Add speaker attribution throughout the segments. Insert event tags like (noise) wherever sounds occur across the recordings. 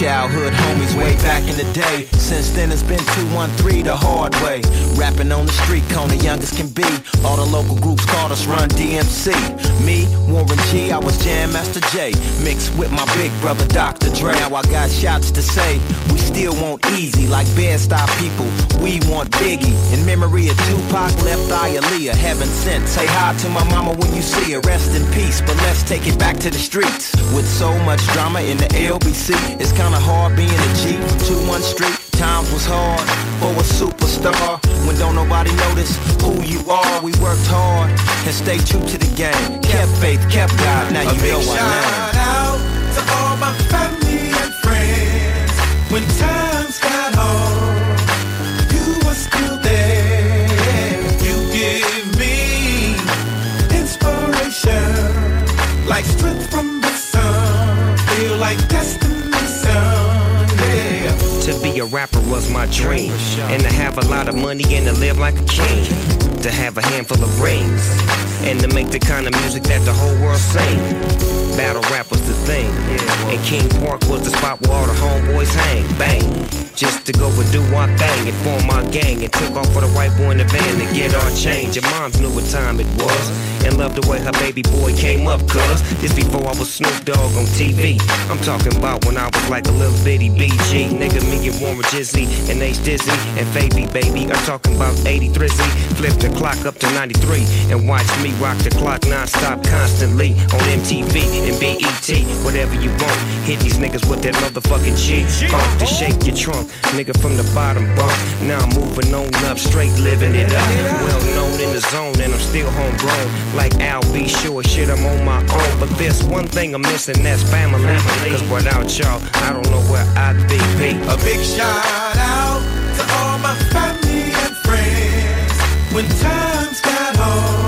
Speaker 1: Childhood homies way back in the day. Since then it's been 213 the hard way. Rapping on the street, the youngest can be. All the local groups called us Run DMC. Me, Warren G, I was Jam Master Jay. Mixed with my big brother Dr. Dre. Now I got shots to say. We still want easy like bed style people. We want Biggie. In memory of Tupac, left eye Aaliyah. Heaven sent. Say hi to my mama when you see her. Rest in peace. But let's take it back to the streets. With so much drama in the LBC, it's kinda hard being a G from 2-1 Street. Times was hard for a superstar. When don't nobody notice who you are. We worked hard and stayed true to the game. Kept faith, kept God. Now you know our name.
Speaker 2: A rapper was my dream. And to have a lot of money and to live like a king. To have a handful of rings. And to make the kind of music that the whole world sing. Battle rap was the thing. And King Park was the spot where all the homeboys hang. Bang. Just to go and do one thing and form my gang. And took off for the white boy in the van to get our change. Your moms knew what time it was. And loved the way her baby boy came up, cuz. This before I was Snoop Dogg on TV. I'm talking about when I was like a little bitty BG. Nigga, me and Warren Jizzy and Ace Dizzy and Faby, baby. I'm talking about 83 Z. Flip the clock up to 93 and watch me rock the clock non-stop constantly on MTV and BET. Whatever you want, hit these niggas with that motherfucking G. Funk to shake your trunk, nigga from the bottom bump. Now I'm moving on up, straight living it up. Well known in the zone and I'm still homegrown. Like Al B. Sure, shit, I'm on my own. But there's one thing I'm missing, that's family. Cause without y'all, I don't know where I'd be.
Speaker 3: A big shout out to all my family and friends. When times got hard,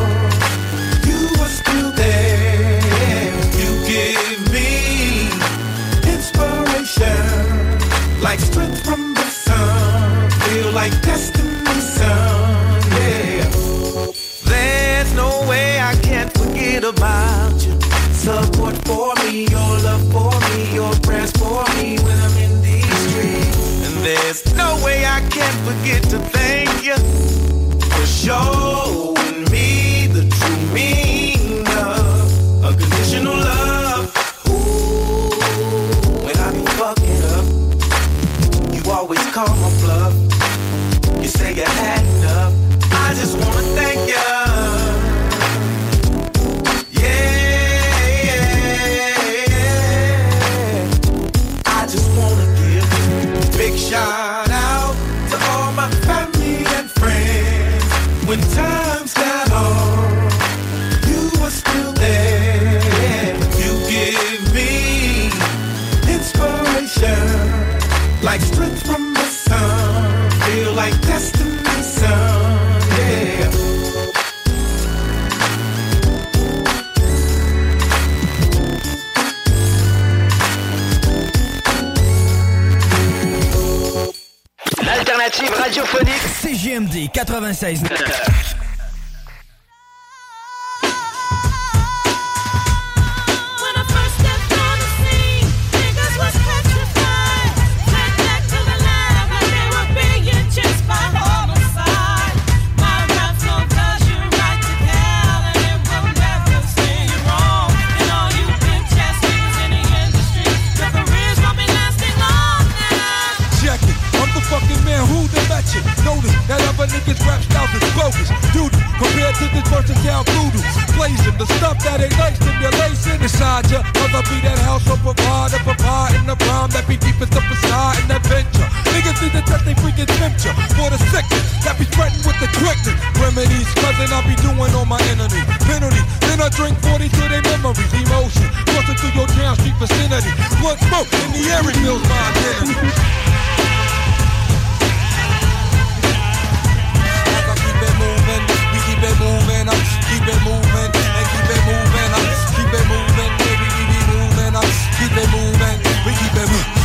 Speaker 3: like strength from the sun. Feel like destiny, son. Yeah. There's no way I can't forget about you. Support for me, your love for me, your prayers for me when I'm in these streets. And there's no way I can't forget to thank you for showing
Speaker 4: CJMD 96.
Speaker 5: Saturday night stimulation inside ya. I be that house of provider, provide in the rhyme that be deepest up inside in that venture. Niggas need to test they freaking temperature for the second that be spreading with the quickness. Remedies, cousin, I be doing on my enemy. Penalty, then I drink 40 to their memories. Emotion, crossing through your town street vicinity. Blood smoke in the air reveals my identity. As I keep it moving, we keep it moving, I keep it moving, and keep it moving, I keep it moving, baby, we be moving, I keep it moving, we keep it moving.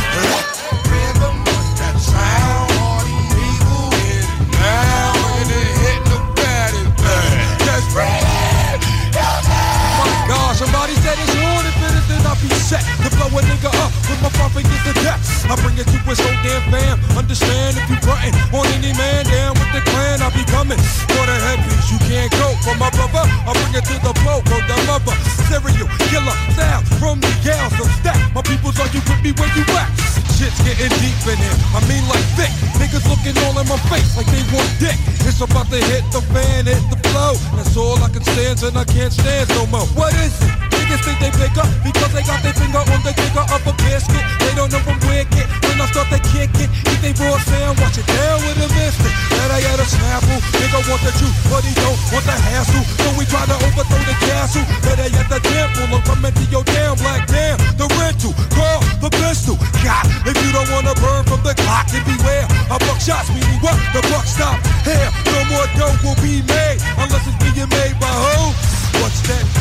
Speaker 5: Set to blow a nigga up with my profit get to death. I bring it to his whole damn fam. Understand if you frontin' on any man down with the clan, I'll be coming for the heavies. You can't go for my brother. I bring it to the blow, go the mother. Serial killer sound from the gals of stack. My people's are you with me where you at? Shit's getting deep in here. I mean like thick. Niggas looking all in my face like they want dick. It's about to hit the fan, hit the flow. That's all I can stand and I can't stand no more. What is it? Niggas think they big up because they got their finger on the trigger of a biscuit. They don't know it get. When I start to kick it, eat they raw sound, watch it down with a mystic. That I had a snapple. Nigga want the truth, but he don't want the hassle. So we try to overthrow the castle. Better yet the temple or come to your damn black damn. The rental, call the pistol. God, if you don't wanna burn from the clock, then beware. A buck shots, meaning what? The buck stop here. No more dough will be made unless it's being made by who? What's that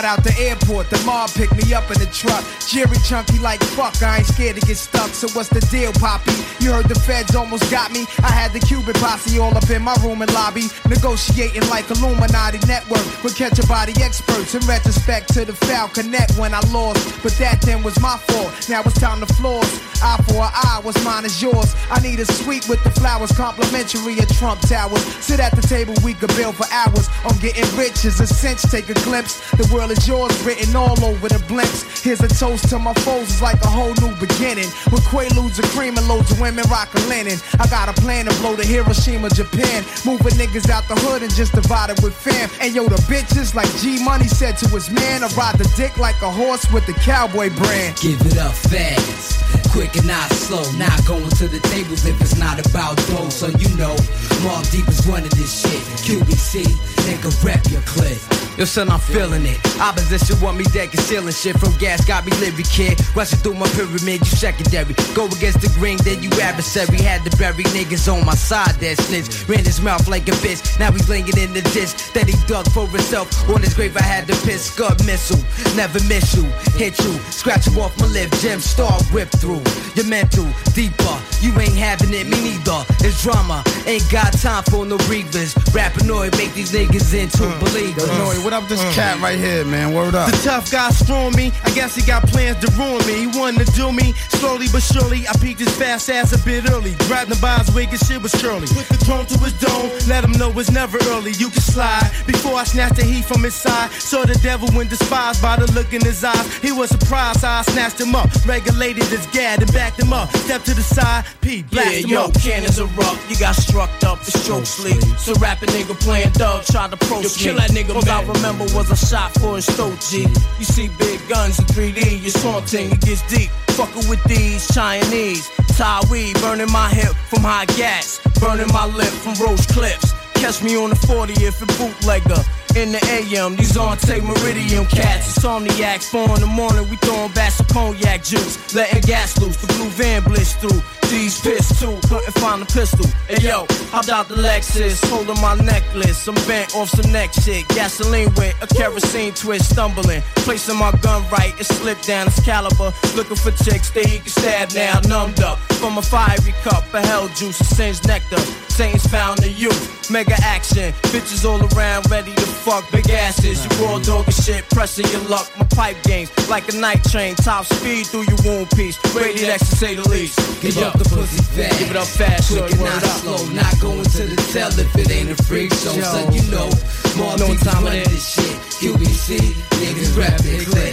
Speaker 6: Got out the airport, the mob picked me up in the truck. Jerry chunky like fuck, I ain't scared to get stuck. So what's the deal, Poppy? You heard the feds almost got me. I had the Cuban posse all up in my room and lobby, negotiating like Illuminati network with catch a body experts. In retrospect to the foul connect when I lost, but that then was my fault. Now it's time to floors. Eye for an eye, what's mine is yours. I need a suite with the flowers, complimentary at Trump Towers. Sit at the table, we could build for hours. On getting rich a cinch, take a glimpse. The world is yours, written all over the blimps. Here's a toast to my foes, it's like a whole new beginning. With quaaludes and cream and loads of women rockin' linen. I got a plan to blow to Hiroshima, Japan. Moving niggas out the hood and just divide it with fam. And yo, the bitches, like G Money said to his man, I ride the dick like a horse with the cowboy brand.
Speaker 7: Give it up fast, quick and not slow. Not going to the tables if it's not about those. So you know, Mobb Deep is running this shit. QBC, nigga, rep your clip. Yo, son, I'm feeling it. Opposition want me dead, concealing shit from gas, got me living, kid. Rushing through my pyramid, you secondary. Go against the green, then you adversary. Had to bury niggas on my side that snitch. Ran his mouth like a bitch, now he's laying in the ditch that he dug for himself. On his grave, I had to piss, scud missile. Never miss you, hit you, scratch you off my lip, gem star whip through. Your mental, deeper, you ain't having it, me neither. It's drama, ain't got time for no breathers. Rappinoid make these niggas into mm. believers.
Speaker 8: Yo, what up this mm. cat right here, man? Word up.
Speaker 9: The tough guy strong me. I guess he got plans to ruin me. He wanted to do me slowly but surely. I peeked his fast ass a bit early. Grabbed him by his wig and shit was curly. Put the drone to his dome. Let him know it's never early. You can slide before I snatched the heat from his side. Saw the devil when despised by the look in his eyes. He was surprised how I snatched him up. Regulated his gad and backed him up. Step to the side. P blast
Speaker 10: Yeah,
Speaker 9: him
Speaker 10: yo,
Speaker 9: up.
Speaker 10: cannons erupt. You got struck up, it's choke sleep. So rap a nigga playing dog, try to approach
Speaker 11: Yo,
Speaker 10: me.
Speaker 11: kill that nigga,
Speaker 10: All I
Speaker 11: man.
Speaker 10: Remember was a shot for a G. You see big guns in 3D, you're taunting, it gets deep. Fucking with these Chinese. Thai weed, burning my hip from high gas. Burning my lip from rose clips. Catch me on the 40 if it bootlegger. In the AM, these on take meridian cats. Insomniacs, four in the morning, we throwing back some cognac juice. Letting gas loose, the blue van blitz through. These piss too, couldn't find a pistol. Hey yo, hopped out the Lexus, holding my necklace. I'm bent off some neck shit. Gasoline with a kerosene twist, stumbling. Placing my gun right, it slipped down its caliber. Looking for chicks that he can stab now, numbed up. From a fiery cup, a hell juice, a singed nectar. Saints found in youth, mega action. Bitches all around, ready to fuck big asses. You raw dog and shit, pressing your luck. My pipe games, like a night train, top speed through your wound piece. Rated X to say the least.
Speaker 7: Give up the pussy fast.
Speaker 10: Give it up fast,
Speaker 7: Quick and not slow. Not going to the tell if it ain't a freak show. Son, you know. More people
Speaker 10: time is.
Speaker 7: this shit. QBC, niggas rap it quick.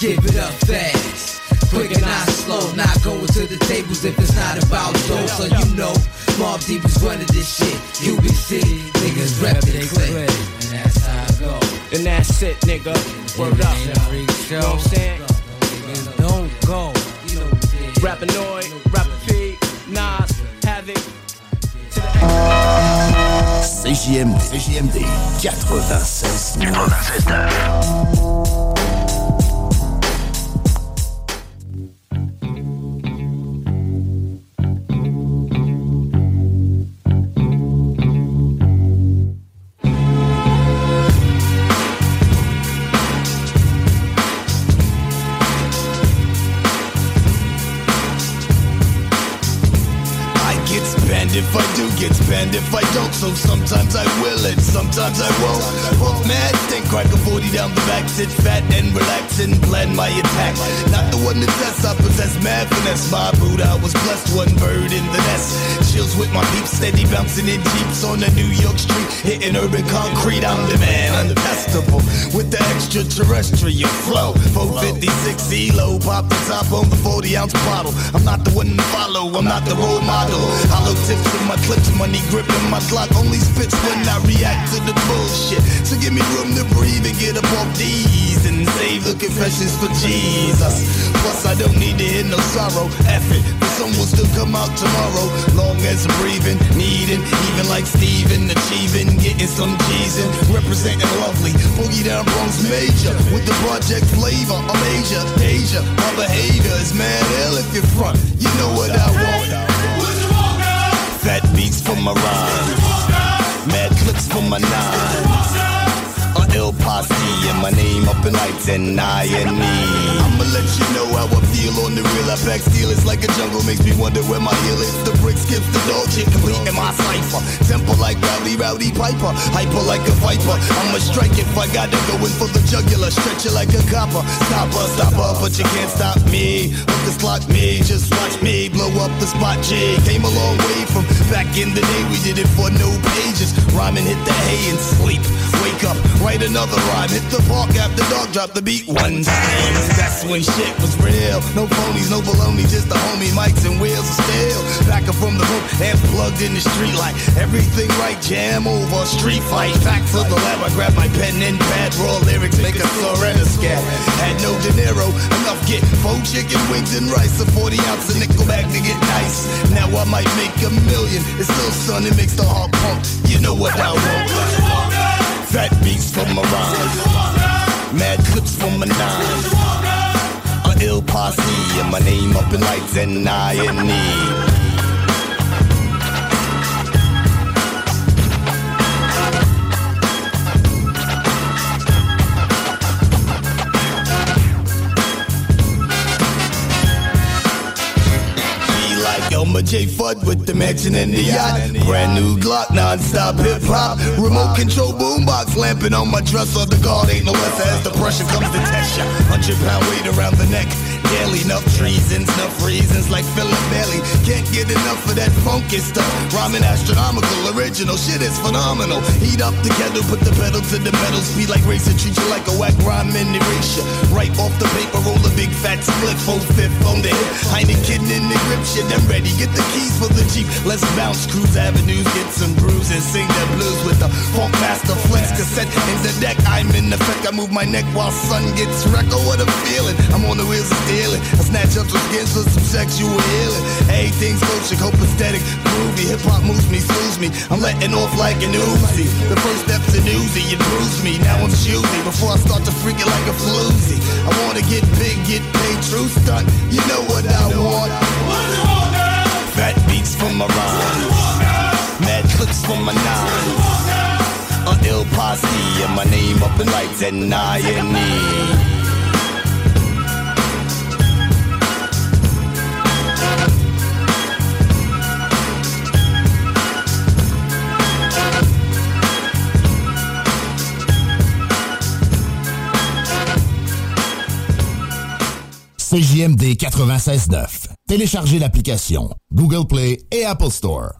Speaker 7: Give it up fast. Quick and not slow. Not going to the tables if it's not about dough. So you know. Mobb Deep is running this shit. QBC, niggas rap it quick. And that's how I go.
Speaker 10: And that's it, nigga. Word up. You know what I'm saying?
Speaker 7: Don't go.
Speaker 10: Rappinoid, Rapper
Speaker 12: CJMD, CJMD 96
Speaker 13: 96 9. Sometimes I won't. Mad, then crack a 40 down the back, sit fat and relax and plan my attack. Not the one that test, I possess mad finesse. My boot, I was blessed, one bird in the nest. Chills with my peeps, steady bouncing in jeeps on the New York street, hitting urban concrete. I'm the man, untestable with the extraterrestrial flow. 456 ELO, pop the top on the 40 ounce bottle. I'm not the one to follow, I'm not the role model. Hollow tips in my clips, money gripping my clock. Only spits when I react to the bullshit. So give me room to breathe and get up off these save the confessions for Jesus. Plus, I don't need to hear no sorrow. F it, the sun will still come out tomorrow. Long as I'm breathing, needing, even like Steven, achieving, getting some in, representing lovely. Boogie down Bronx major with the project flavor. I'm Asia, Asia. My behavior is mad ill if you're front. You know what I want. Fat beats for my rhymes. Mad clips for my nines. Ill posse and my name up in lights and I and me. Let you know how I feel on the real. I pack steel, it's like a jungle, makes me wonder where my heel is. The brick skips the dog shit, complete in my cipher. Temple like Rowdy Roddy Piper, hyper like a viper. I'ma strike if I gotta go in for the jugular, stretch it like a copper. Stop her, Stopper, stopper, but you can't stop me. Hookers lock me, just watch me blow up the spot. J came a long way from back in the day. We did it for no pages. Rhyming, hit the hay and sleep. Wake up, write another rhyme. Hit the park after dark, drop the beat one time. That's when shit was real. No phonies, no baloney, just the homie mics and wheels steel. Back up from the room and plugged in the street light. Everything right, jam over, street fight. Back to the lab, I grab my pen and pad, raw lyrics, make a surrender scat. Had no dinero, enough get four chicken wings and rice, a 40 ounce of nickel bag to get nice. Now I might make a million. It's still sun, it makes the heart pump. You know what I want. Fat beats from my rhymes. Mad clips from my nine. Ill posse. And my name up in lights and Elmer J. Fudd with the mansion and the yacht. Brand new Glock, non-stop hip hop. Remote control boombox lamping on my dresser. The guard ain't no less as the pressure comes to test ya. Hundred pound weight around the neck. Daily enough treasons, enough reasons like Philip Bailey. Can't get enough of that funky stuff. Rhyming astronomical, original shit is phenomenal. Heat up together, put the pedal to the metal. Speed like racer, treat you like a whack rhyme and erasure. Right off the paper, roll a big fat split, full fifth on the hip. Heineken the shit, I'm ready. Get the keys for the Jeep. Let's bounce, cruise avenues, get some bruises, And sing the blues with the funk master flex cassette in the deck. I'm in effect, I move my neck while sun gets wrecked. Oh, what a feeling! I'm on the wheels of stealing. I snatch up some skins for some sexual healing. Everything's kosher, copacetic, groovy. Hip hop moves me, soothes me. I'm letting off like an Uzi. The first step's an Uzi, it bruised me. Now I'm choosy before I start to freak it like a floozy. I wanna get big, get paid, true stunt. You know what I want. Beats from my rhymes. Mad clips from my nine. A ill posse and my name up in lights at I and.
Speaker 14: CJMD 96.9. Téléchargez l'application Google Play et Apple Store.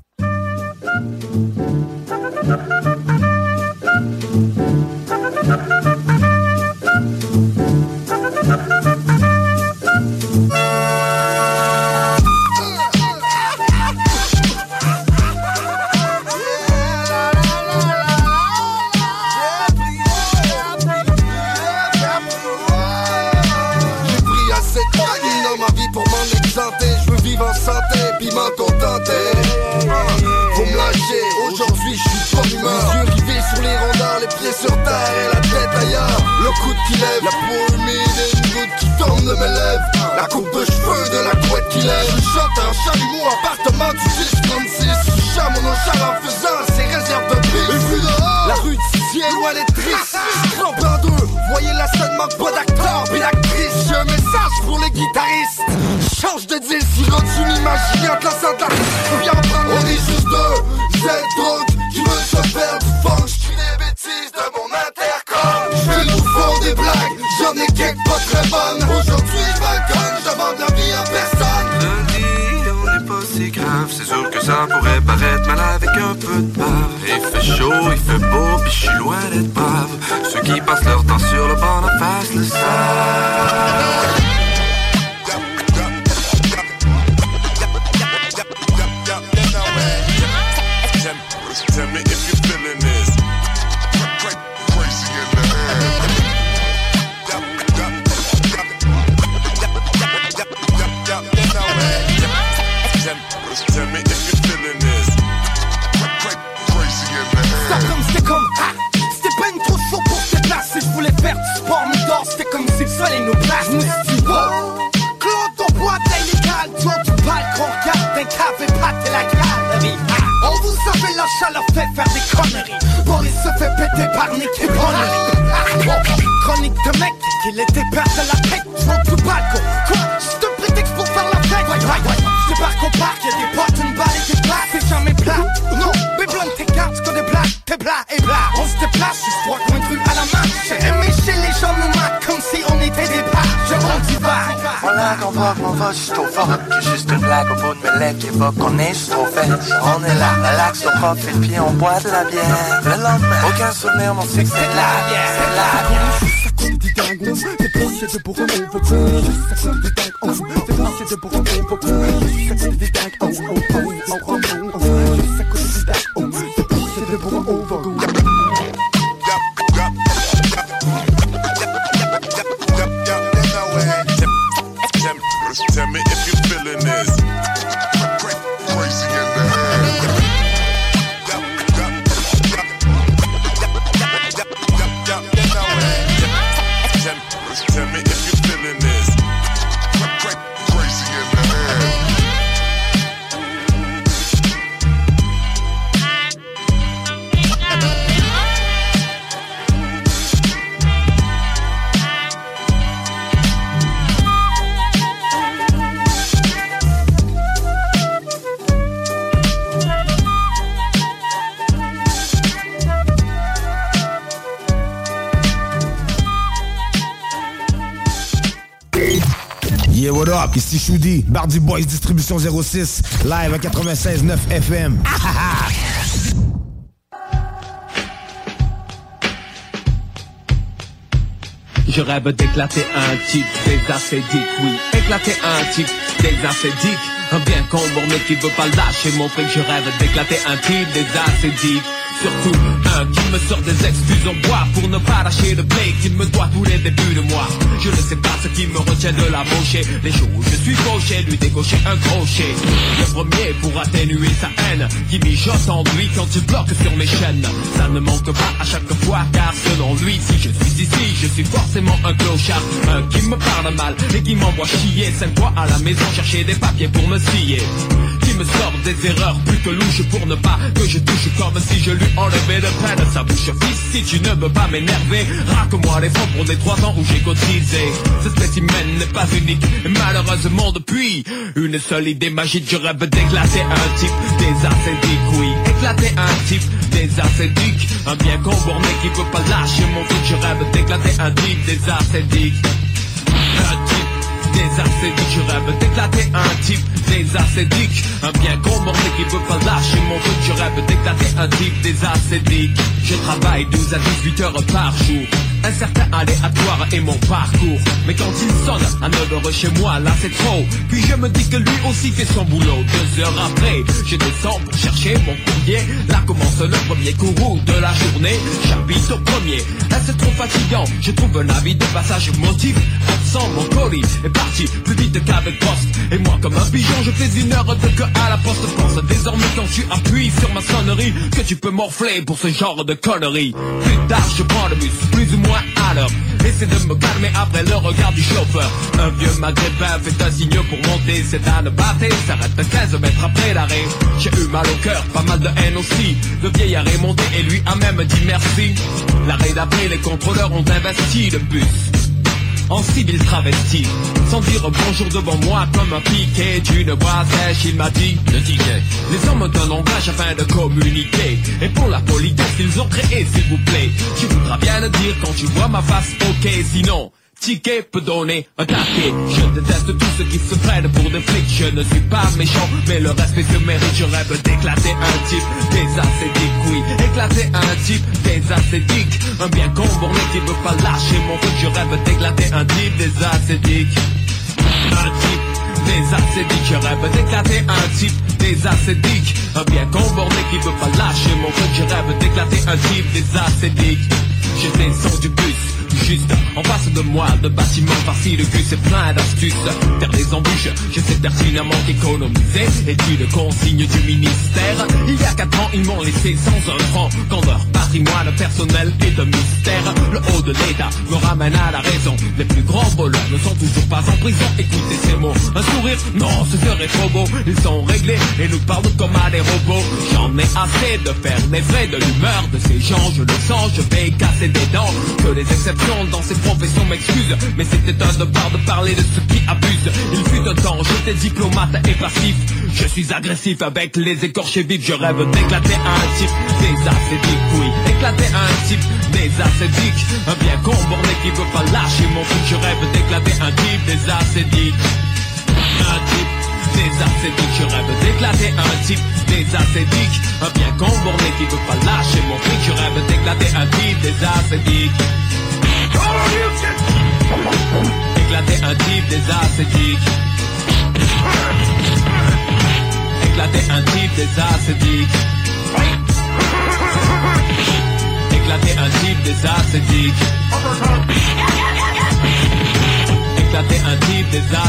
Speaker 15: Qui lève, la peau humide et une goutte qui tombe de mes lèvres. La coupe de cheveux de la couette qui lève. Je chante un chalumeau, appartement du 636. Je chante mon nonchal en faisant ses réserves de prix. Et puis dehors, la rue de Ciel où elle est triste. Je trempe en deux, voyez la scène manque pas d'acteur puis d'actrice. J'ai message pour les guitaristes. Change de deal si tu m'imagines en classant de la Viens en prendre On est juste deux, Z drogue qui des blagues, j'en ai quelques pas très bonnes. Aujourd'hui je balconne, je demande la vie en personne.
Speaker 16: Lundi, on n'est pas si grave. C'est sûr que ça pourrait paraître mal avec un peu de bave. Il fait chaud, il fait beau, puis je suis loin d'être brave. Ceux qui passent leur temps sur le bord d'en face le savent.
Speaker 17: Tell
Speaker 6: qu'il était père de la tête Je du balcon Quoi Juste un prétexte pour faire la fête. Ouais, ouais, ouais. Je débarque au parc Y'a des potes, une balle et des plaques C'est jamais plat. Non, Béblonne tes cartes que des blagues T'es plat et plat On se déplace juste trois coins de rue à la main. J'ai aimé chez les gens nous marquent comme si on était des On divague
Speaker 16: On la comprend qu'on va juste au fort Que juste une blague au bout de mes lèvres qui évoque qu'on est juste fait. On est là, relax au profil puis on boit de la bière. Le lendemain, aucun souvenir, mon que c'est de la bière, c'est de la bière
Speaker 17: t'es un gonf T'es de on veut ça compte des dingues en
Speaker 18: vous T'es proche on veut qu'on ça des dingues On Ici Choudi, Bardy Boys Distribution 06, live à 96.9 FM. (laughs)
Speaker 19: Je rêve d'éclater un type des oui, éclater un type des. Un bien comborné qui veut pas lâcher mon fric, je rêve d'éclater un type des. Surtout un qui me sort des excuses en bois pour ne pas lâcher le play qu'il me doit tous les débuts de moi. Je ne sais pas ce qui me retient de la mocher. Les jours où je suis gaucher, lui décocher un crochet. Le premier pour atténuer sa haine qui mijote en lui quand il bloque sur mes chaînes. Ça ne manque pas à chaque fois car selon lui, si je suis ici, je suis forcément un clochard. Un qui me parle mal et qui m'envoie chier cinq fois à la maison chercher des papiers pour me scier. Qui me sort des erreurs plus que louches pour ne pas que je touche comme si je lui enlevais de sa bouche. Fils, si tu ne veux pas m'énerver, raque-moi les fonds pour les trois ans où j'ai cotisé. Ce spécimen n'est pas unique, et malheureusement depuis une seule idée magique, je rêve d'éclater un type. Des acédiques, oui, éclater un type. Des acédiques, un bien comborné qui peut pas lâcher mon truc, je rêve d'éclater un type. Des acédiques. Un type. Des acédiques, je rêve d'éclater un type. Des acédiques Un bien comporté qui veut pas lâcher mon truc, je rêve d'éclater un type. Des acédiques Je travaille 12 à 18 heures par jour un certain aléatoire est mon parcours. Mais quand il sonne à 9 heures chez moi, là c'est trop. Puis je me dis que lui aussi fait son boulot. Deux heures après, je descends pour chercher mon courrier. Là commence le premier courroux de la journée. Chapitre au premier, là c'est trop fatigant. Je trouve un avis de passage motif. Absent, mon colis est parti plus vite qu'avec poste Et moi comme un pigeon, je fais une heure de queue à la poste. Pense désormais quand tu appuies sur ma sonnerie Que tu peux morfler pour ce genre de conneries. Plus tard je prends le bus, plus ou moins l'heure Essaie de me calmer après le regard du chauffeur. Un vieux maghrébin fait un signe pour monter. C'est à ne battre, s'arrête 15 mètres après l'arrêt. J'ai eu mal au cœur, pas mal de haine aussi. Le vieillard est monté et lui a même dit merci. L'arrêt d'après, les contrôleurs ont investi le bus en civil travesti Sans dire bonjour devant moi comme un piquet d'une boîte sèche Il m'a dit le ticket Les hommes d'un langage afin de communiquer. Et pour la politesse qu'ils ont créé s'il vous plaît. Tu voudras bien le dire quand tu vois ma face ok Sinon Ticket peut donner un taquet Je déteste tous ceux qui se prennent pour des flics. Je ne suis pas méchant mais le respect se mérite Je rêve d'éclater un type. Des acédiques Oui, éclater un type. Des acédiques Un bien comborné qui veut pas lâcher mon truc. Je rêve d'éclater un type. Des acédiques Un type. Des acédiques Je rêve d'éclater un type des acédiques Un bien comborné qui veut pas lâcher mon truc Je rêve d'éclater un type des acédiques Je descends du bus Juste en face de moi, de bâtiments farcis de cul, c'est plein d'astuces. Faire des embûches, je sais pertinemment qu'économiser est une consigne du ministère. Il y a quatre ans, ils m'ont laissé sans un franc. Quand leur patrimoine personnel est de mystère, le haut de l'État me ramène à la raison. Les plus grands voleurs ne sont toujours pas en prison. Écoutez ces mots, un sourire, non, ce serait trop beau. Ils sont réglés et nous parlent comme à des robots. J'en ai assez de faire vrais de l'humeur de ces gens. Je le sens, je vais casser des dents. Que les exceptions dans ces professions m'excusent. Mais c'était un devoir de parler de ceux qui abusent. Il fut un temps, j'étais diplomate et passif. Je suis agressif avec les écorchés vifs. Je rêve d'éclater un type. Des acédiques Oui, éclater un type. Des acédiques Un bien comborné qui veut pas lâcher mon truc. Je rêve d'éclater un type. Des acédiques des acédiques Je rêve d'éclater un type. Des acédiques Un bien comborné qui veut pas lâcher mon truc Je rêve d'éclater un type des acédiques Éclater un type des acédiques Éclater un type des acédiques Éclater un type des acédiques Éclater un type des acédiques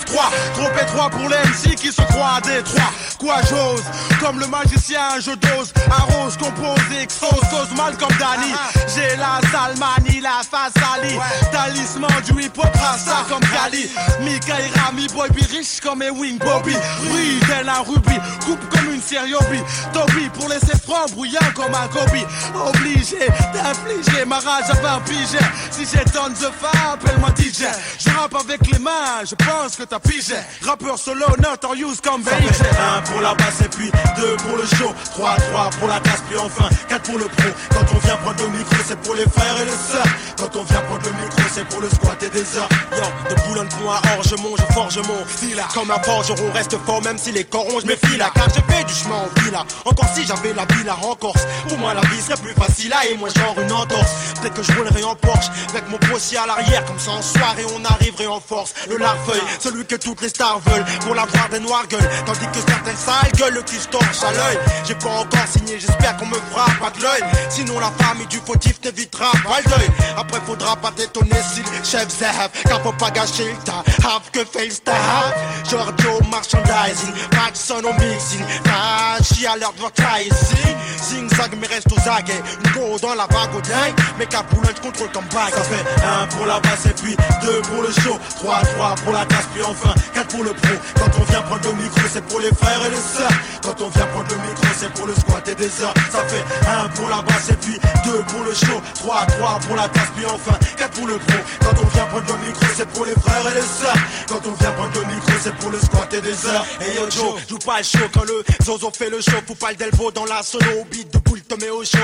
Speaker 20: Trop étroit pour les MC qui se croient à Détroit. Quoi j'ose, comme le magicien, je dose. Arrose, compose, exose, dose mal comme Danny. J'ai la salmanie, la face Ali. Talisman du hip-hop, ça comme Kali. Mika Rami, boy, be riche comme Ewing Bobby. Oui, tel un rubis, coupe comme une série hobby. Toby pour laisser franc, bruyant comme un Kobe. Obligé d'infliger ma rage à 20 piges. Si j'étonne de fin, appelle-moi DJ. Je rappe avec les mains, je pense que t'as pigé. Rappeur solo, not en use comme
Speaker 9: fait un pour la basse et puis deux pour le show, 3 3 pour la casse puis enfin 4 pour le pro. Quand on vient prendre le micro, c'est pour les frères et les sœurs. Quand on vient prendre le micro, c'est pour le squat et des heures. Yo, de Boulogne-Pont à Orgemont, je forge mon style. Comme un forgeron reste fort même si les corons, je me file là car j'ai fait du chemin en villa. Encore si j'avais la villa en Corse, pour moi la vie serait plus facile là et moi genre une entorse. Peut-être que je roulerais en Porsche avec mon postier à l'arrière, comme ça en soirée on arriverait en force. Le larfeuille, celui que toutes les stars veulent pour l'avoir des noirs gueules. Tandis que certaines sales gueules qui se à l'œil. J'ai pas encore signé, j'espère qu'on me fera pas de l'œil. Sinon la famille du fautif t'évitera pas le deuil. Après faudra pas t'étonner si le chef Zahab, car faut pas gâcher le tas. Have que face ta have. Giorgio merchandising, Patson au mixing. Tachi à l'advertising. Zing zag mais reste aux aguets. Go dans la vague au dingue. Mais qu'à Boulogne contrôle comme bague. Ça fait un pour la basse et puis deux pour le show. 3 3 pour la casse puis enfin 4 pour le pro. Quand on vient prendre le micro, c'est pour les frères et les sœurs. Quand on vient prendre le micro, c'est pour le squat et des heures. Ça fait un pour la basse et puis deux pour le show. 3 3 pour la casse puis enfin 4 pour le pro. Quand on vient prendre le micro, c'est pour les frères et les sœurs. Quand on vient prendre le micro, c'est pour le squat et des heures. Et yo Joe, joue pas le show quand le Zozo fait le show. Faut pas le delvo dans la sono. Au beat de boule, te mets au show,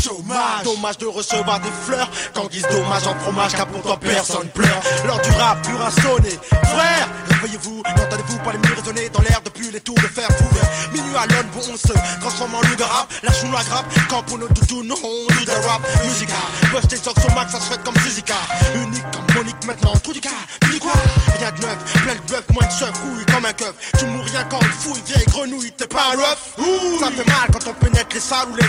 Speaker 9: chômage. Dommage de recevoir des fleurs. Quand guise dommage en fromage, car pourtant personne pleure. L'heure du rap pur a sonné. Frère, réveillez-vous, n'entendez-vous pas les murs résonner dans l'air depuis les tours de fer fou. Minuit à l'aune, bon, on se transforme en loup de rap. Lâchons la grappe, quand pour nos doudous, non, on do the rap. Musica, push tes au max, ça se fait comme Suzica. Unique comme Monique maintenant, tout du cas. Tu dis quoi? Rien de neuf, plein de bluff, moins de chef, couille comme un keuf. Tu mourrais rien quand une fouille, vieille grenouille, t'es pas rough. Ouh, ça fait mal quand on pénètre les salles ou les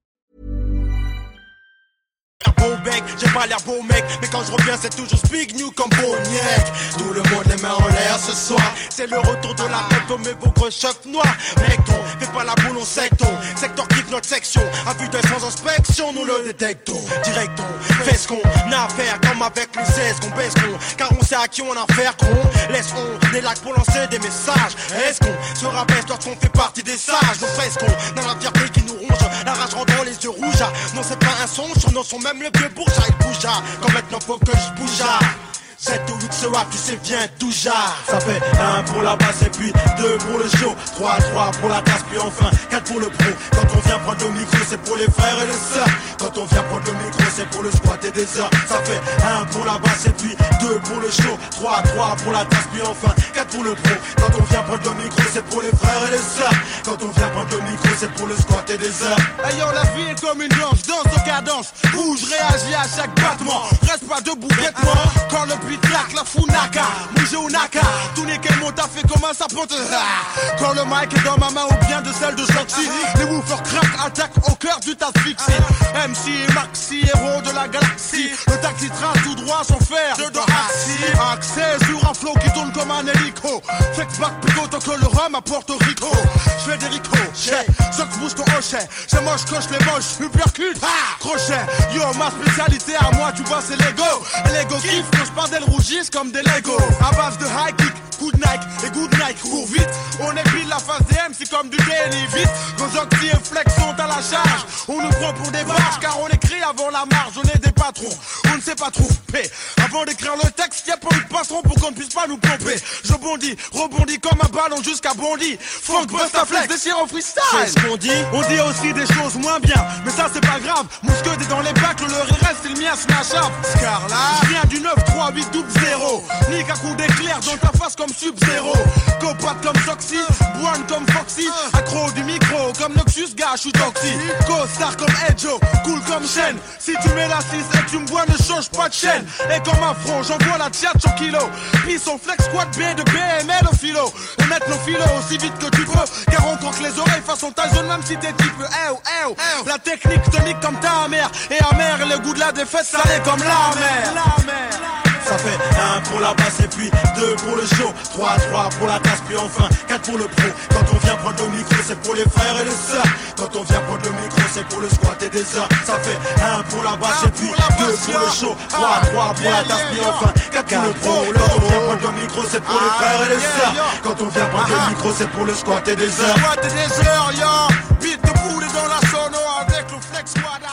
Speaker 9: Beau bec, j'ai pas l'air beau mec. Mais quand je reviens c'est toujours speak new comme Boniek. Tout le monde les mains en l'air ce soir. C'est le retour de la fête mais gros chefs noirs. Mec ton, fais pas la boule on secton Secteur kiffe notre section. À vue d'œil sans inspection nous le détectons. Directon, fais ce qu'on a à faire Comme avec les 16 qu'on baisse qu'on. Car on sait à qui on a affaire qu'on. Laisse on des lacs pour lancer des messages. Est-ce qu'on se rabaisse lorsqu'on fait partie des sages? Nous fresquons dans la fierté qui nous ronge. La rage rend dans les yeux rouges. Non c'est pas un son, sur nos sons même le vieux bourgeat il bougea Comme maintenant faut que je bouge 7 ou 8 ce tu sais, viens tout genre. Ça fait 1 pour la basse et puis 2 pour le show. 3, 3 pour la casse, puis enfin 4 pour le pro. Quand on vient prendre le micro, c'est pour les frères et les sœurs. Quand on vient prendre le micro, c'est pour le squat et des heures. Ça fait 1 pour la basse et puis 2 pour le show. 3, 3 pour la casse, puis enfin 4 pour le pro. Quand on vient prendre le micro, c'est pour les frères et les sœurs. Quand on vient prendre le micro, c'est pour le squat et des heures.
Speaker 20: Ayant la vie est comme une danse, danse de cadence. Bouge, réagis à chaque battement. Reste pas debout, le beat
Speaker 9: claque la funaka, mouge ou naka. Tout n'est qu'un mot, fait comment ça peut te. Ah. Quand le mic est dans ma main ou bien de celle de Soxy, les woofers craquent, attaquent au cœur du asphyxie. MC et Maxi, héros de la galaxie. Le taxi trace tout droit sans faire de axi. Accès sur un flow qui tourne comme un hélico. Flex back plutôt que le rhum à Porto Rico. Je fais des ricochets, Sox bouge ton hochet. C'est moche, coche les moches, uppercut, ah, crochet. Yo, ma spécialité à moi, tu vois, c'est l'ego. Et l'ego kiffe que je pardelle rougissent comme des Lego. À base de high kick, good Nike et good Nike, cours vite. On épile la face des M, c'est comme du déni vite. Nos Oxy et Flex sont à la charge. On nous prend pour des barges car on écrit avant la marge. On est des patrons, on ne sait pas tromper. Avant d'écrire le texte, y'a pas eu de passeront pour qu'on ne puisse pas nous pomper. Je bondis, rebondis comme un ballon jusqu'à Bondy. Funk, Busta Flex, déchire en freestyle. C'est ce qu'on dit. On dit aussi des choses moins bien, mais ça c'est pas grave. Mousquet est dans les bacs, le reste c'est le mien, smash up. Scarla, je viens du 9 3 8 double 0. Nique à coup d'éclair dans ta face comme Sub-Zero. Copat comme Soxy, Boine comme Foxy. Accro du micro comme Noxus, gars, je suis toxique. Co-star comme Edjo, cool comme Shen. Si tu mets la 6 et tu me bois, ne change pas de chaîne. Et comme front, j'envoie la tchat sur kilo. Puis son flex squat B de BML au philo. Et mettre nos filos aussi vite que tu peux. Car on croque les oreilles façon Tyson, même si t'es type Eh oh, eh oh. La technique tonique comme ta mère. Et amère, le goût de la défaite salé comme la mer. Ça fait un pour la basse et puis deux pour le show, 3 3 pour la tasse puis enfin 4 pour le pro. Quand on vient prendre le micro, c'est pour les frères et les sœurs. Quand on vient prendre le micro, c'est pour le squat et des heures. Ça fait un pour la basse et puis deux pour le show, 3 3 pour la tasse puis enfin 4 pour le pro. Quand on vient prendre le micro, c'est pour les frères et les sœurs. Quand on vient prendre le micro, c'est pour le squat et des heures. Squat et des heures, yo. De boule dans la sono avec le flex squad.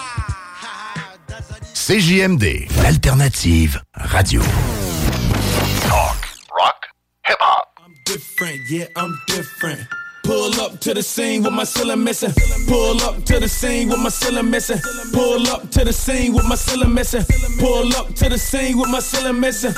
Speaker 14: CJMD, l'alternative radio.
Speaker 21: different, yeah, I'm different. Pull up to the scene with my ceiling missing. Pull up to the scene with my ceiling missing. Pull up to the scene with my ceiling missing. Pull up to the scene with my ceiling missing.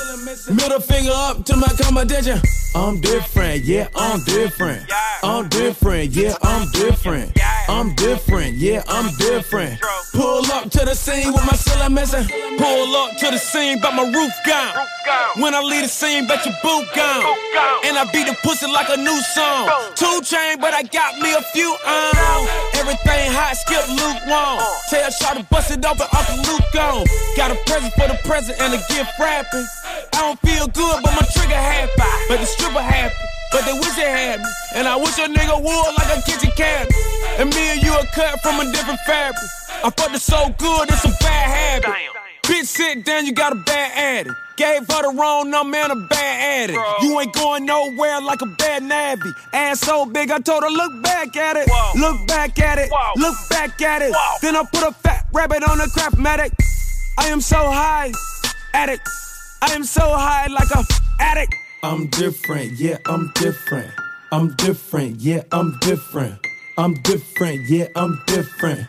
Speaker 21: Middle finger up to my competition. I'm different, yeah, I'm different. I'm different, yeah, I'm different. I'm different, yeah, I'm different. Pull up to the scene with my ceiling missing. Pull up to the scene, but my roof gone. When I leave the scene, bet your boot gone. And I beat the pussy like a new song. Two chain, but I got me a few on. Everything hot, skip lukewarm. Tell Shaw to bust it open, Uncle Luke gone. Got a present for the present and a gift wrapping. I don't feel good, but my trigger happy. But the stripper happy. But they wish they had me. And I wish a nigga would like a kitchen cabinet. And me and you are cut from a different fabric. I fucked it so good, it's a bad habit. Bitch, sit down, you got a bad addict. Gave her the wrong number and a bad addict. You ain't going nowhere like a bad nabby. Ass so big, I told her, look back at it. Look back at it. Look back at it. Then I put a fat rabbit on a crap medic. I am so high, addict. I am so high like a addict. I'm different, yeah, I'm different. I'm different, yeah, I'm different. I'm different, yeah, I'm different.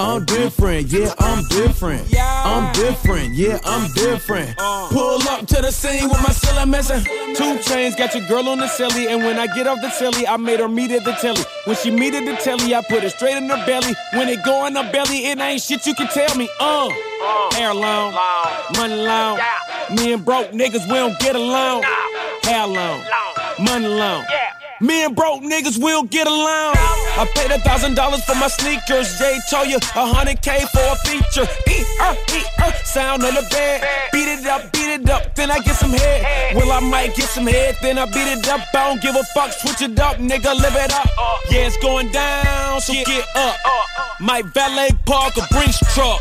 Speaker 21: I'm different, yeah, I'm different. Yeah. I'm different, yeah, I'm different. Pull up to the scene with my ceiling missing. Two chains, got your girl on the silly, and when I get off the silly, I made her meet at the telly. When she meet at the telly, I put it straight in her belly. When it go in her belly, it ain't shit you can tell me. Uh, hair long, money long. Me and broke niggas, we don't get along. Hair long, money long. Me and broke niggas will get along. I paid a thousand dollars for my sneakers. Jay told you a hundred K for a feature. E er, e er, sound on the bed. Beat it up, beat it up, then I get some head. Well, I might get some head, then I beat it up. I don't give a fuck, switch it up, nigga, live it up. Yeah, it's going down, so get up. My valet park a Brinks truck.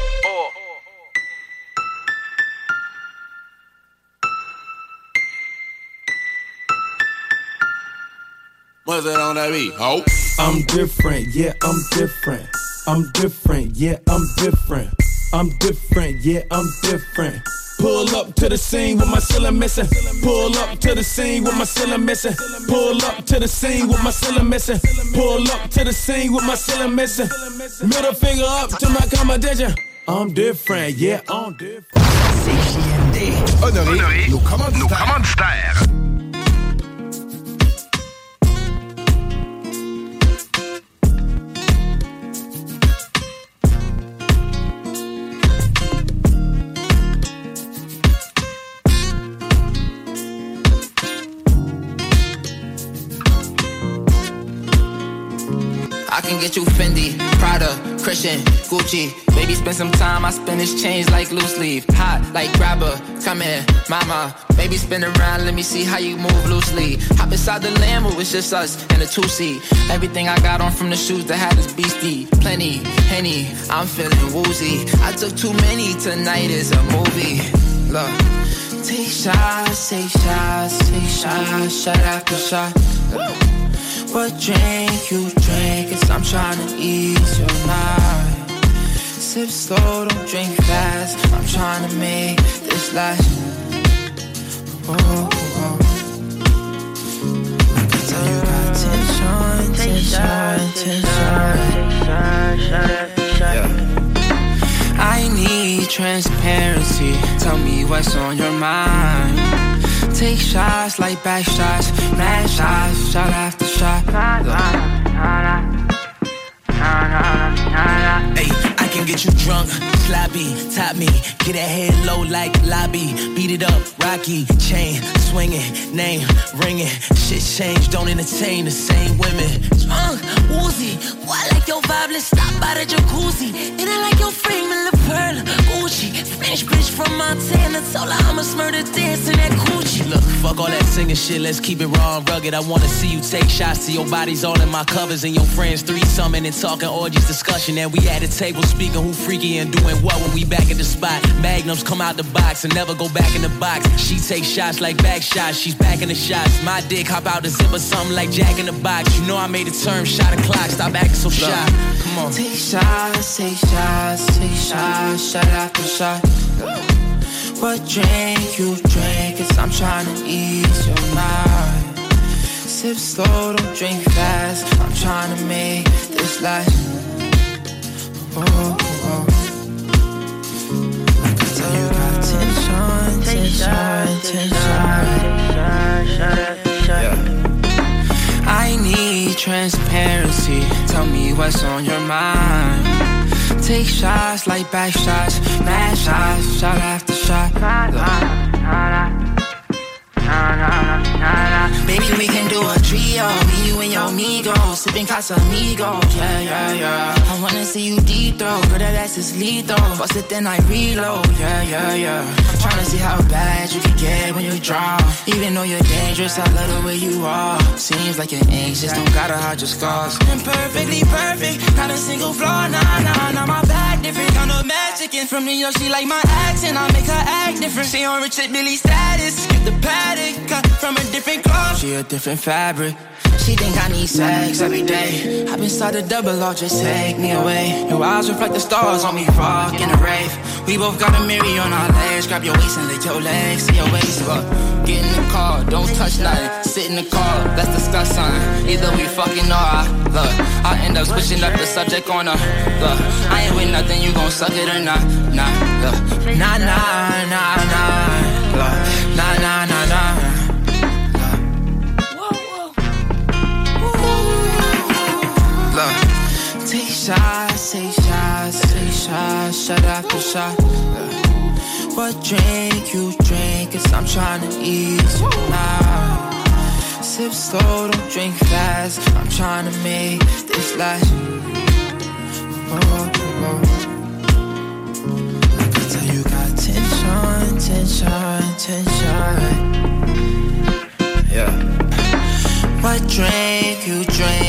Speaker 22: What's that on that beat? Ho.
Speaker 21: I'm different, yeah, I'm different. I'm different, yeah, I'm different. I'm different, yeah, I'm different. Pull up to the scene with my ceiling missing. Pull up to the scene with my ceiling missing. Pull up to the scene with my ceiling missing. Pull up to the scene with my ceiling missing. Middle finger up to my competition. I'm different, yeah, I'm different.
Speaker 14: CJMD,
Speaker 7: et
Speaker 23: Honorer nos commanditaires.
Speaker 24: I can get you Fendi, Prada, Christian, Gucci. Baby, spend some time. I spend this change like loose leaf. Hot like grabber. Come here, mama. Baby, spin around. Let me see how you move loosely. Hop inside the Lambo. It's just us and a two seat. Everything I got on from the shoes that had this beastie. Plenty, henny. I'm feeling woozy. I took too many. Tonight is a movie. Look. Take shots, take shots, take shots, shot after shot. What drink you drink? Cause I'm tryna ease your mind. Sip slow, don't drink fast. I'm tryna make this last. Oh, oh, oh. I can tell you got tension, tension, tension. I need transparency. Tell me what's on your mind. Take shots like back shots, mad shots, shot after shot.
Speaker 1: Hey, I can get you drunk, sloppy, top me, get that head low like lobby, beat it up, rocky, chain swinging, name ringing, shit change, don't entertain the same women.
Speaker 25: Drunk, woozy, I like your vibe, let's stop by the jacuzzi. And I like your frame and the pearl, Gucci. Spanish bitch from Montana, told her I'ma murder dance in that coochie.
Speaker 1: Look, fuck all that singing shit, let's keep it raw and rugged. I wanna see you take shots to your bodies all in my covers and your friends three summon and talking orgies discussion. And we at the table speaking who freaky and doing what when we back at the spot. Magnums come out the box and never go back in the box. She takes shots like back shots, she's back in the shots. My dick hop out the zipper, something like Jack in the box. You know I made a term, shot a clock, stop acting so shy. Come on.
Speaker 24: Take shots, take shots, take shots, shot after shot. What drink you drink? Cause I'm tryna ease your mind. Sip slow, don't drink fast. I'm tryna make this last. I. I need transparency. Tell me what's on your mind. Take shots like back shots, mad shots, shot after shot. Baby, we can do a trio. Me, you, and your amigos. Sipping Casamigos. Yeah, yeah, yeah. I wanna see you deep throw. Girl, that ass is lethal. Bust it, then I reload. Yeah, yeah, yeah. Tryna see how bad you can get when you draw. Even though you're dangerous, I love the way you are. Seems like you're anxious, don't gotta hide your scars.
Speaker 25: Imperfectly perfect, not a single flaw, nah, nah, nah, my back different, kind of Mexican From New York, she like my accent, I make her act different She on Richard Billy status, skip the paddock, cut from a different cloth
Speaker 24: She a different fabric. She think I need sex every day. I've been started double or just take me away. Your eyes reflect the stars on me, rock in a rave. We both got a mirror on our legs. Grab your waist and lick your legs see your waist. Look, get in the car, don't touch nothing. Sit in the car, let's discuss something. Either we fucking or I look. I end up switching up the subject on her. Look, I ain't with nothing, you gon' suck it or not? Nah, look, nah, nah, nah, nah. Look, nah, nah, nah, shots, take shots, take shots, shot after shot. What drink you drink? Cause I'm tryna ease your mind. Sip slow, don't drink fast. I'm tryna make this last. Oh, oh. I can tell you got tension, tension, tension. Yeah. What drink you drink?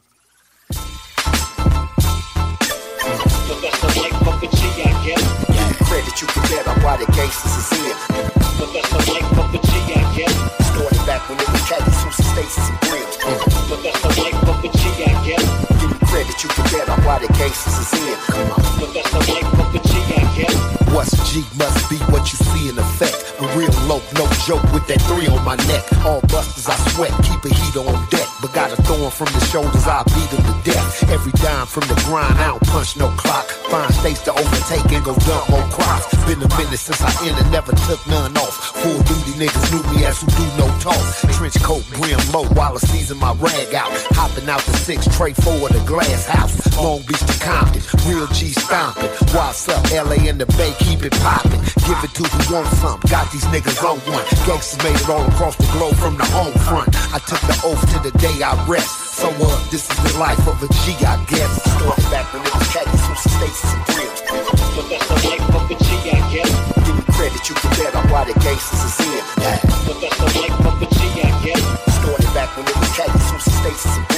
Speaker 24: you forget about why the gangsters is here. But that's the life of
Speaker 21: the
Speaker 26: G, I guess. Started back when it was caddies, Houston, Stacey, and Brims. But that's the life of the G, I guess. Give me credit, you forget about on why the gangsters is here.
Speaker 21: But that's the life of the
Speaker 26: What's G must be what you see in effect. A real low, no joke with that three on my neck. All busters, I sweat, keep a heater on deck. But got a thorn from the shoulders, I beat him to death. Every dime from the grind, I don't punch no clock. Find states to overtake and go dump more crops. Been a minute since I entered, never took none off. Full duty niggas knew me as who do no talk. Trench coat, brim low, while I season my rag out. Hopping out the six, tray of the glass house. Long Beach to Compton, real G stomping. What's up, LA in the Bay, keep it poppin'. Give it to who wants some, got these niggas on one. Gangsters made it all across the globe from the home front. I took the oath to the day I rest. So uh, this is the life of a G, I guess. Started back when it was caddies from states and real.
Speaker 21: But that's the life of a G, I guess.
Speaker 26: Give me credit, you can bet on why the gangsters is in.
Speaker 21: But that's the life of a G, I guess.
Speaker 26: Started back when it was caddies from states and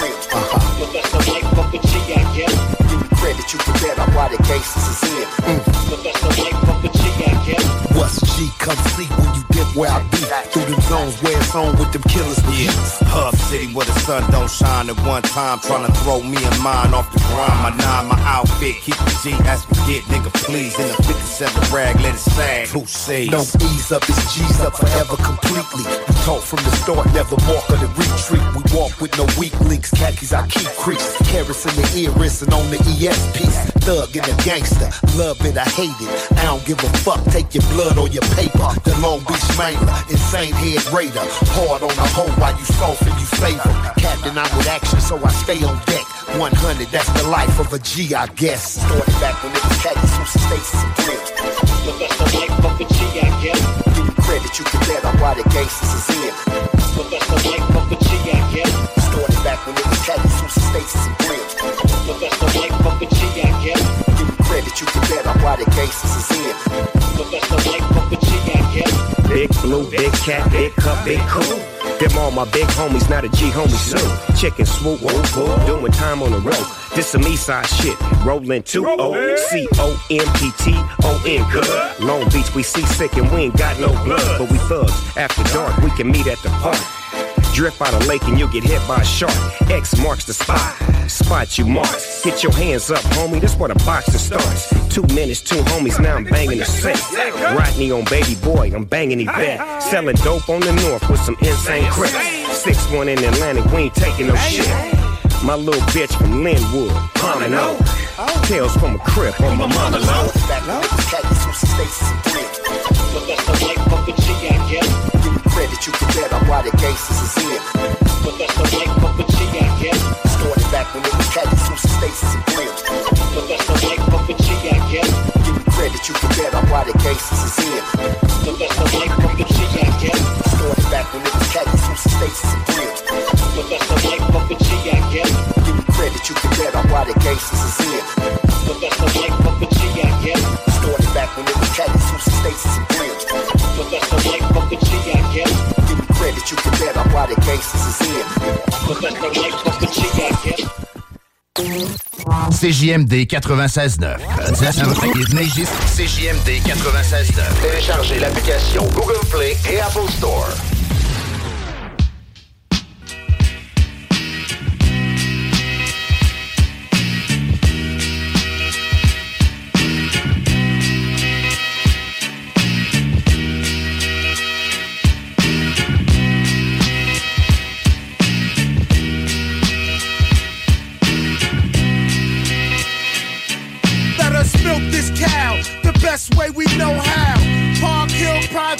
Speaker 26: you can bet on why the is in. Mm.
Speaker 21: But that's the life of a G, I guess.
Speaker 26: What's G? Come see when you where I be. Through them zones where it's on with them killers.
Speaker 23: Yeah, Hub City where the sun don't shine at one time. Trying to throw me and mine off the grind. My nine, my outfit, keep the G as we get, nigga, please. In a 57 rag, let it sag. Who says?
Speaker 26: Don't ease up, it's G's up forever completely. We talk from the start, never walk or the retreat. We walk with no weak links, khakis I keep crease. Carrots in the ear, and on the ES piece. Thug and a gangster, love it, I hate it. I don't give a fuck, take your blood or your paper. The Long Beach mangler, insane head raider. Hard on the hoe while you soft and you favor. Captain, I'm with action, so I stay on deck. 100, that's the life of a G, I guess. Started back when it was caddies from states and real.
Speaker 21: But that's the life of a G, I guess.
Speaker 26: Give me credit, you can bet on why the gangsters is in.
Speaker 21: But that's the life of a G, I guess.
Speaker 26: Started back when it was caddies from states and real.
Speaker 21: But that's the life of a G, I guess.
Speaker 26: Give me credit, you can bet on why the gangsters is in.
Speaker 21: But that's the life of a G, I guess.
Speaker 2: Big blue, big cat, big cup, big cool. Them all my big homies, not a G homie Sue. Chicken swoop, doing time on the road. This some east side shit, rolling 2 O C O M P T O N good. Long Beach, we see sick and we ain't got no blood, but we thugs. After dark, we can meet at the park. Drift out a lake and you'll get hit by a shark. X marks the spot. Spot you mark. Get your hands up, homie. This where the boxing starts. Two minutes, two homies. Now I'm banging the set. Rodney on baby boy. I'm banging Yvette. Selling dope on the north with some insane crap. Six one in Atlantic. We ain't taking no shit. My little bitch from Lynwood. Palmin' O. Tales from a crib on my mama low.
Speaker 26: Back when it was caddies from states and real.
Speaker 21: But that's the life guess.
Speaker 26: Give me credit, you can bet on why the gangsters is in.
Speaker 21: But that's the life of a G, I guess.
Speaker 26: Started back when it was caddies from states and real.
Speaker 21: But that's the life of a G, I guess.
Speaker 26: Give me credit, you can bet on why the gangsters is in.
Speaker 21: But that's the life of a G, I guess.
Speaker 26: Started back when it was caddies from states and real.
Speaker 21: But that's the life of a G, I guess.
Speaker 26: Give me credit, you can bet on why the gangsters is in.
Speaker 21: But that's the life of a G, I guess.
Speaker 26: Started back when it was caddies from states and why the gangsters is in.
Speaker 12: CJMD 96.9. CJMD 96.9. Téléchargez l'application Google Play et Apple Store.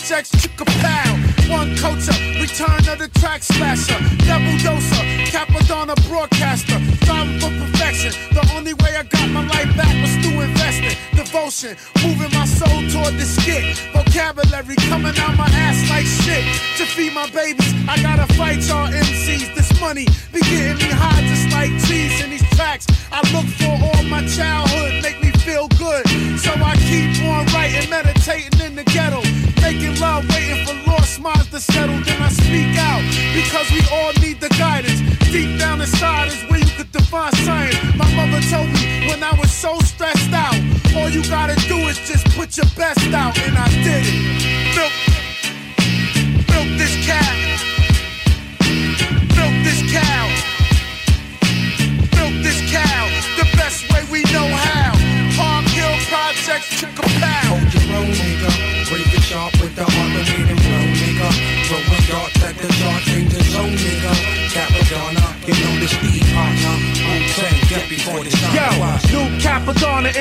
Speaker 6: Took a pound. One coacher, return of the track slasher. Double doser, Cappadonna broadcaster. Striving for perfection. The only way I got my life back was through investing. Devotion, moving my soul toward the skit. Vocabulary coming out my ass like shit. To feed my babies, I gotta fight y'all MCs. This money be getting me high just like cheese in these tracks. I look for all my childhood, make me feel good. So I keep on writing, meditating in the ghetto making love, waiting for lost minds to settle. Then I speak out because we all need the guidance. Deep down inside is where you could define science. My mother told me when I was so stressed out, all you gotta do is just put your best out, and I did it. Built, built this cat. Built this cow. Built this cow. The best way we know how. Park Hill Projects, took a pound. Ahora.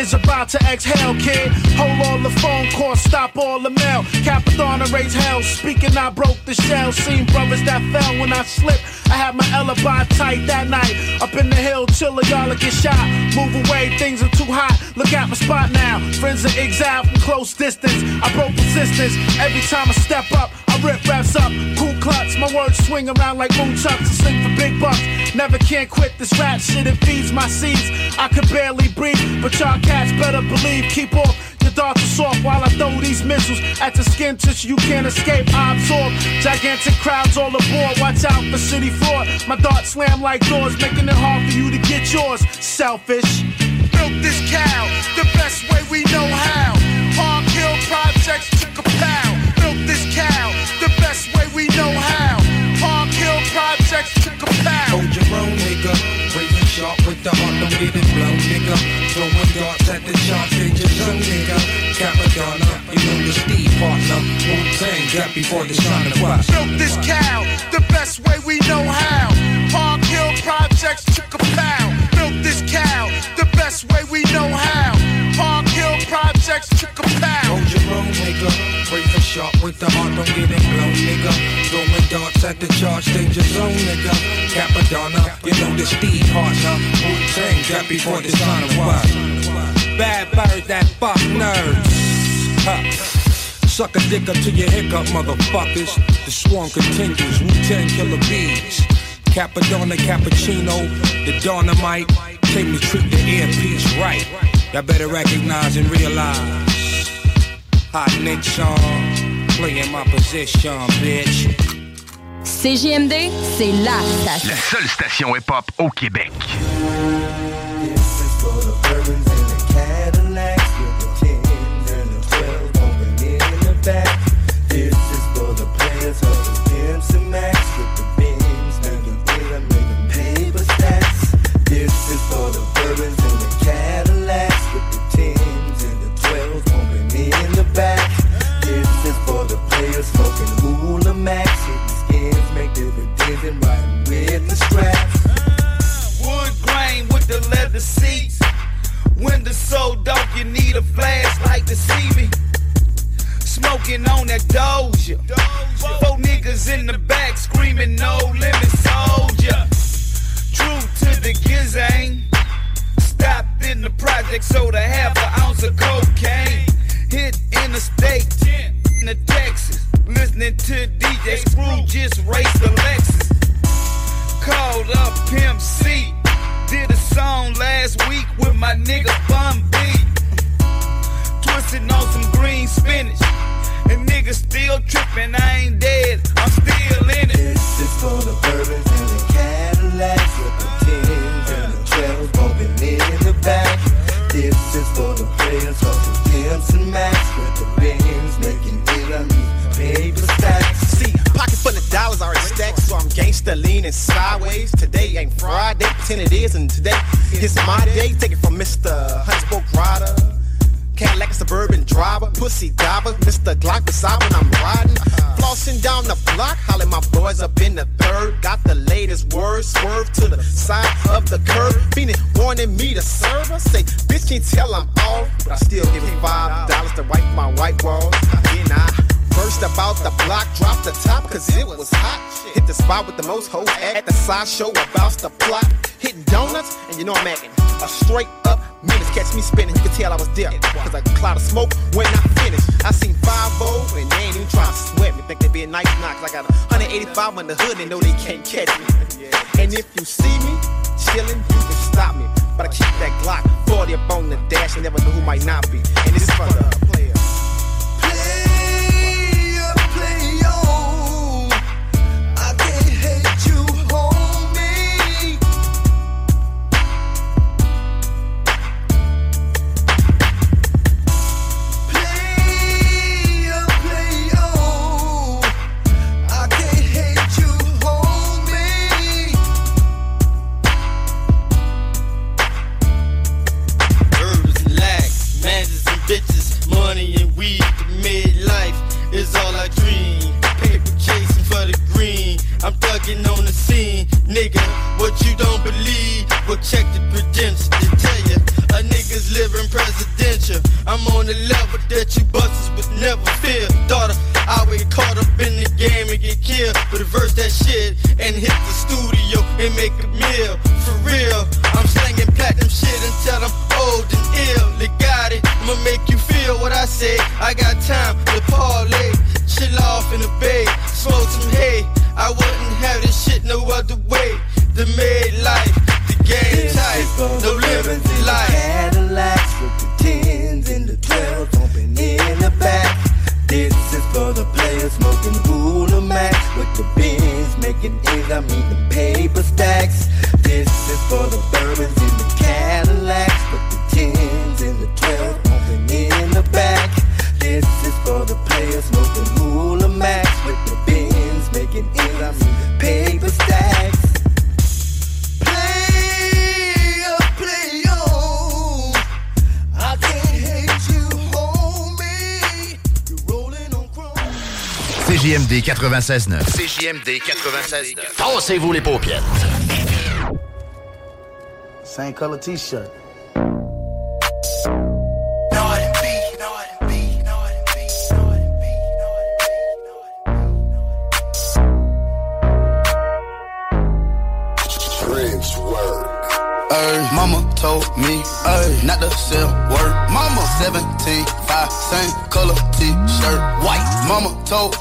Speaker 6: Is about to exhale, kid. Hold all the phone calls, stop all the mail. Cappadonna raise hell. Speaking, I broke the shell. Seen brothers that fell when I slipped. I had my alibi tight that night. Up in the hill, chillin', y'all get shot. Move away, things are too hot. Look at my spot now. Friends are exiled from close distance. I broke resistance. Every time I step up, I rip raps up. Cool clutch, my words swing around like moon chucks. I sing for big bucks. Never can quit this rap shit, it feeds my seeds. I could barely breathe, but y'all cats better believe. Keep off your darts are soft while I throw these missiles at the skin tissue. You can't escape. I absorb gigantic crowds all aboard. Watch out for city floor. My darts slam like doors, making it hard for you to get yours. Selfish.
Speaker 27: Milk this cow the best way we know how. Park Hill Projects took a pound. Milk this cow the best way we know how. Park Hill Projects took a pound.
Speaker 28: Hold your own nigga. The heart, don't get it blown, nigga. Throwing darts at the sharp edges, young nigga. Cappadonna, you know the Steve partner. Wu-Tang, got before the shine of watch.
Speaker 27: Milk this cow the best way we know how. Park Hill Projects took a pound. Milk this cow the best way we know how.
Speaker 28: Sharp with the heart, don't get it blown, nigga. Throwing darts at the charge, danger zone, nigga. Cappadonna, you know the Steve partner. Wu-Tang, got before the shine of watch. Bad birds that fuck nerds. Huh. Suck a dick up to your hiccup, motherfuckers. The swarm continues. Wu-Tang killer bees. Cappadonna, cappuccino, the dynamite. Came to treat the earpiece right. Y'all better recognize and realize. Hot Nick song, playing my position, bitch.
Speaker 29: CJMD, c'est la
Speaker 14: La
Speaker 29: station.
Speaker 14: seule station hip-hop au Québec.
Speaker 30: About the block, drop the top, cause it was hot. Hit the spot with the most hoes at the side show about the plot. Hitting donuts, and you know I'm acting a straight up minutes. Catch me spinning, you can tell I was there. Cause a cloud of smoke when I finished. I seen 5 and they ain't even trying to sweat me. Think they be a nice knock, cause I got 185 on the hood, they know they can't catch me. And if you see me chilling, you can stop me. But I keep that Glock 40 up on the dash, you never know who might not be. And this is for the players.
Speaker 31: thugging on the scene, nigga. What you don't believe, well check the
Speaker 27: credentials. They tell you a nigga's
Speaker 10: living presidential. I'm on the level that you busters would never fear, Daughter, I would caught up in the game and get killed. But reverse that shit and hit the studio and make a meal. For real, I'm slinging platinum shit until I'm old and ill. Legati, I'ma make you feel what I say. I got time to parlay, chill off in the bay, smoke some hay. I wouldn't have this shit no other way. The made life, the game tight, no limits in life.
Speaker 30: Cadillacs with the tens and the twelves bumping in the back. This is for the players smoking Hula Max with the bins
Speaker 12: 96.9.
Speaker 32: CJMD 96.9.
Speaker 12: Tassez-vous les paupières.
Speaker 33: Same color t-shirt.
Speaker 34: Ay, mama told me, ay, not to sell word. Mama 17, 5, same color t-shirt, white. Mama told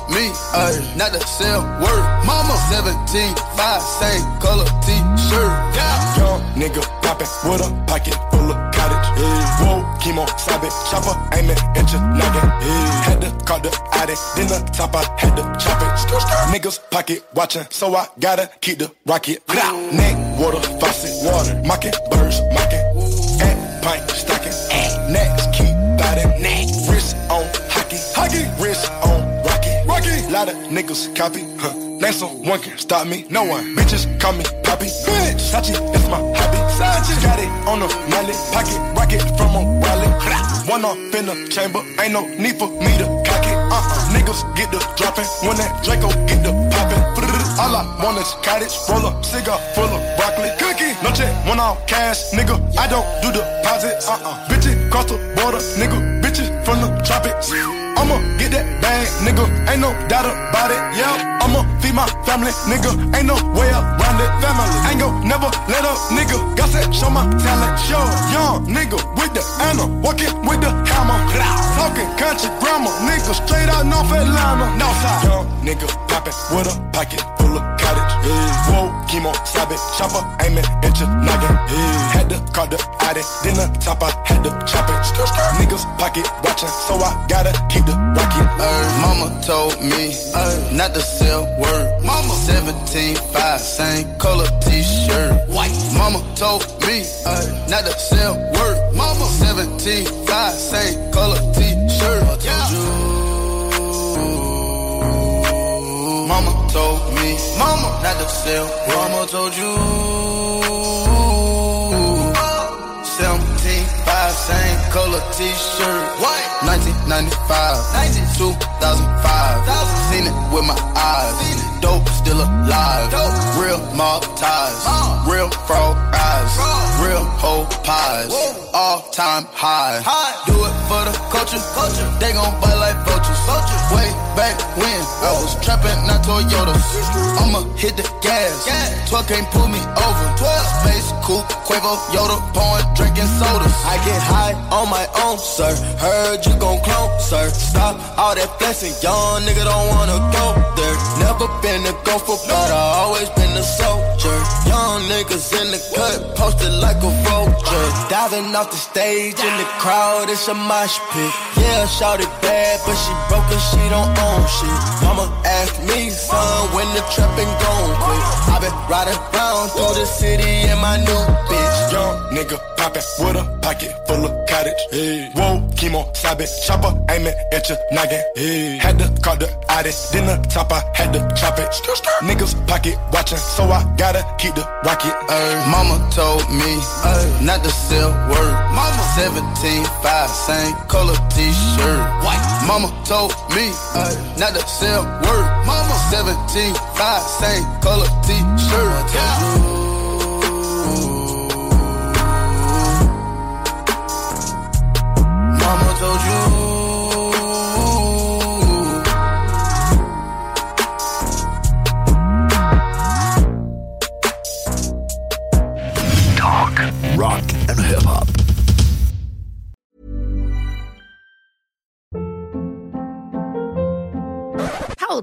Speaker 34: not to sell word. Mama 17, 5, same color t-shirt. Yeah.
Speaker 5: Young nigga poppin' with a pocket full of cottage. Yeah. Whoa, chemo, it, chopper, aiming at your noggin. Yeah. Had to call the addy, then the top I had to chop it. Niggas pocket watching, so I gotta keep the rocket. Neck, water, faucet, water, mocking, birds, mocking. Lot of niggas copy, huh? Name someone can stop me, no one. Bitches call me Poppy, bitch. Sachi, that's my hobby. Sachi, got it on a mallet, pocket rocket from a wallet. One off in the chamber, ain't no need for me to cock it. Uh-uh. Niggas get the dropping when that Draco get the popping. All I want is cottage, roll up, cigar full of broccoli. Cookie, no check, one off cash, nigga. I don't do deposits. Uh-uh. Bitches cross the border, nigga. From the tropics. I'ma get that bag, nigga. Ain't no doubt about it. Yeah, I'ma feed my family, nigga. Ain't no way around it. Family, ain't gon' never let up, nigga. Got that show my talent. Show young nigga with the anna, walking with the hammer. Talking country grammar, nigga. Straight out North Atlanta. Northside, young nigga poppin' with a pocket full of. Yeah. Whoa, chemo, stop it, chopper, aiming at your noggin. Yeah. Had to call the addy, then the top I had to chop it. Niggas pocket watching, so I gotta keep the rocket.
Speaker 34: Ay, mama told me ay, not to sell word. Mama 17, 5, same color t-shirt. White. Mama told me ay, not to sell word. Mama 17, 5, same color t-shirt. Yeah. Mama told me, mama not to sell. Mama told you. 17, 5, same color t-shirt. White. 1995, 2005. Seen it with my eyes. Dope still alive. Real mob ties. Real frog eyes. Real whole pies. Time high. high. Do it for the culture. culture. They gon' bite like vultures. Way back when I was trapping, not Toyotas. I'ma hit the gas. 12 can't pull me over. 12 space coupe, Quavo, Yoda, pouring, drinking sodas. I get high on my own, sir. Heard you gon' clone, sir. Stop all that flexing, young nigga don't wanna go there. Never been a gopher, but I always been a soldier. Young niggas in the cut, posted like a vulture. Diving off the stage in the crowd, it's a mosh pit. Yeah, shout it bad, but she broke and she don't own shit. Mama asked me, son, when the trapping gon' quit. I been riding round through the city in my new bitch.
Speaker 5: Young nigga poppin' with a pocket full of cottage. Hey. Whoa, chemo, it, chopper, aiming at your noggin. Hey. Had to call the addy, then the top I had to chop it. Niggas pocket watching, so I gotta keep the rocket.
Speaker 34: Ay, mama told me ay, not to sell word. Mama 17, 5, same color t-shirt. White. Mama told me ay, not to sell word. Mama 17, 5, same color t-shirt. Yeah. told you.